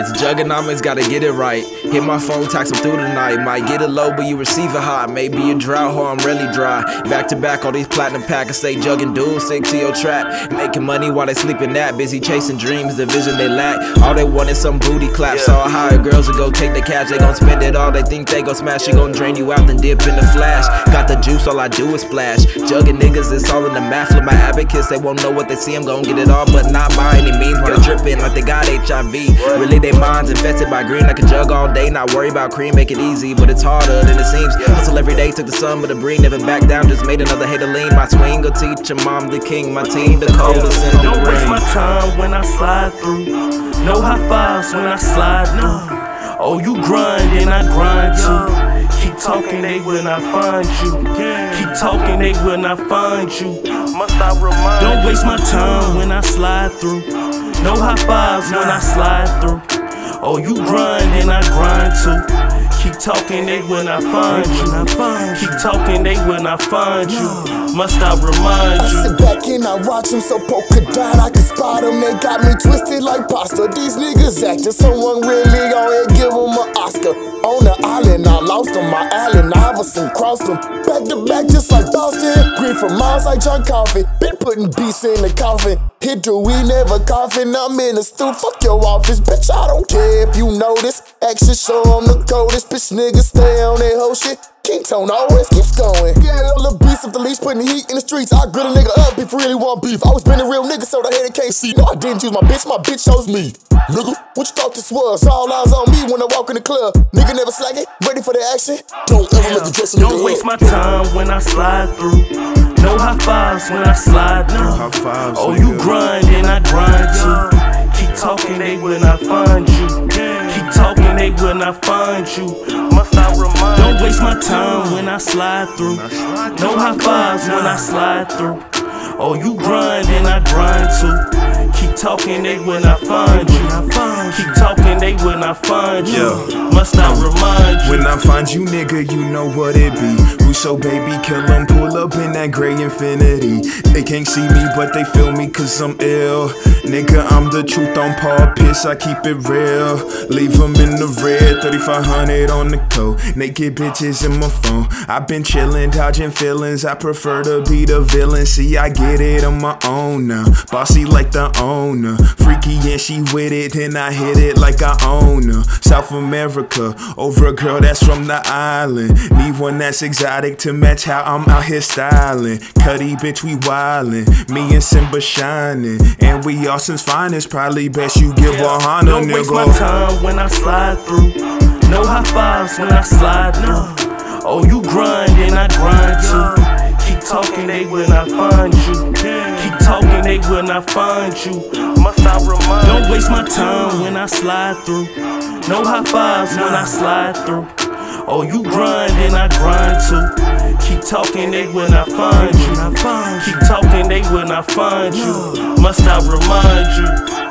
It's Juggonomics, gotta get it right. Hit my phone, tax them through the night. Might get it low, but you receive it high. Maybe a drought, or I'm really dry. Back to back, all these platinum packers stay jugging dudes, stick to your trap. Making money while they sleeping that. Busy chasing dreams, the vision they lack. All they want is some booty claps. All higher girls will go take the cash, they gon' spend it all. They think they gon' smash, it gon' drain you out, then dip in the flash. Got the juice, all I do is splash. Jugging niggas, it's all in the math. Look, my advocates, they won't know what they see. I'm gon' get it all, but not by any means. While they dripping like they got HIV. Really, they minds infested by green. I can jug all day, not worry about cream, make it easy, but it's harder than it seems. Hustle every day, took the sun, but the breed never back down. Just made another hater lean. My swing will teach your mom the king, my team the coldest in the Don't waste ring. my time when I slide through. No high fives when I slide through. Oh, you grind and I grind too. Keep talking, they will not find you. Keep talking, they will not find you. Must I remind Don't waste my time when I slide through. No high fives when I slide through. Oh, you grind and I grind too. Keep talking, they will not find you. Keep talking, they will not find you. Must I remind you? I sit back and I watch them so polka dot. I can spot them, they got me twisted like pasta. These niggas acting, someone really on here give them an Oscar. On the island, I lost them, my Allen Iverson crossed them. Back to back, just like Boston. Green for miles like John Coffey. Been putting beats in the coffin. Hit the we never coughing. I'm in the stew. Fuck your office, bitch. I don't care if you notice. Action show I'm the coldest. Bitch, niggas stay on that whole shit. King Tonyo always keeps going. Yeah, all the beats of the leash, putting heat in the streets. I grill a nigga up if you really want beef. Always been a real nigga, so the hater can't see. No, I didn't use my bitch, my bitch chose me. Nigga, what you thought this was? All eyes on me when I walk in the club. Nigga never slacking, ready for the action. Don't ever let the dress a Don't nigga waste up. my time when I slide through. No high fives when I slide through. high fives, oh, you grind and I grind too. Keep talking, they will not find you. Keep talking, they will not find you. Waste my time when I slide through. No high fives when I slide through. Oh, you grind and I grind too. Keep talking, they will not find you. Keep talking, they will not find you. Yeah. Must I remind you? When I find you, nigga, you know what it be. Russo, baby, kill pull up in that gray Infiniti. They can't see me, but they feel me, cause I'm ill. Nigga, I'm the truth on Paul Piss, I keep it real. Leave 'em in the red, 3500 on the coat. Naked bitches in my phone. I've been chillin', dodging feelings. I prefer to be the villain. See, I get it on my own now. Bossy like the owner. Freaky and she with it, then I hit it like I own her. South America, over a girl that's from the island. Need one that's exotic to match how I'm out here styling. Cuddy bitch, we wildin'. Me and Simba shining. And we Austin's finest. Probably best you give a Honda, Don't waste my nigga. time when I slide through. No high fives when I slide through. Oh, you grind and I grind too. Keep talking, they will not find you. Keep talking, they will not find you. Must I remind Don't waste my time when I slide through. No high fives when I slide through. Oh, you grind and I grind too. Keep talking, they will not find you. Keep talking, they will not find you. Must I remind you?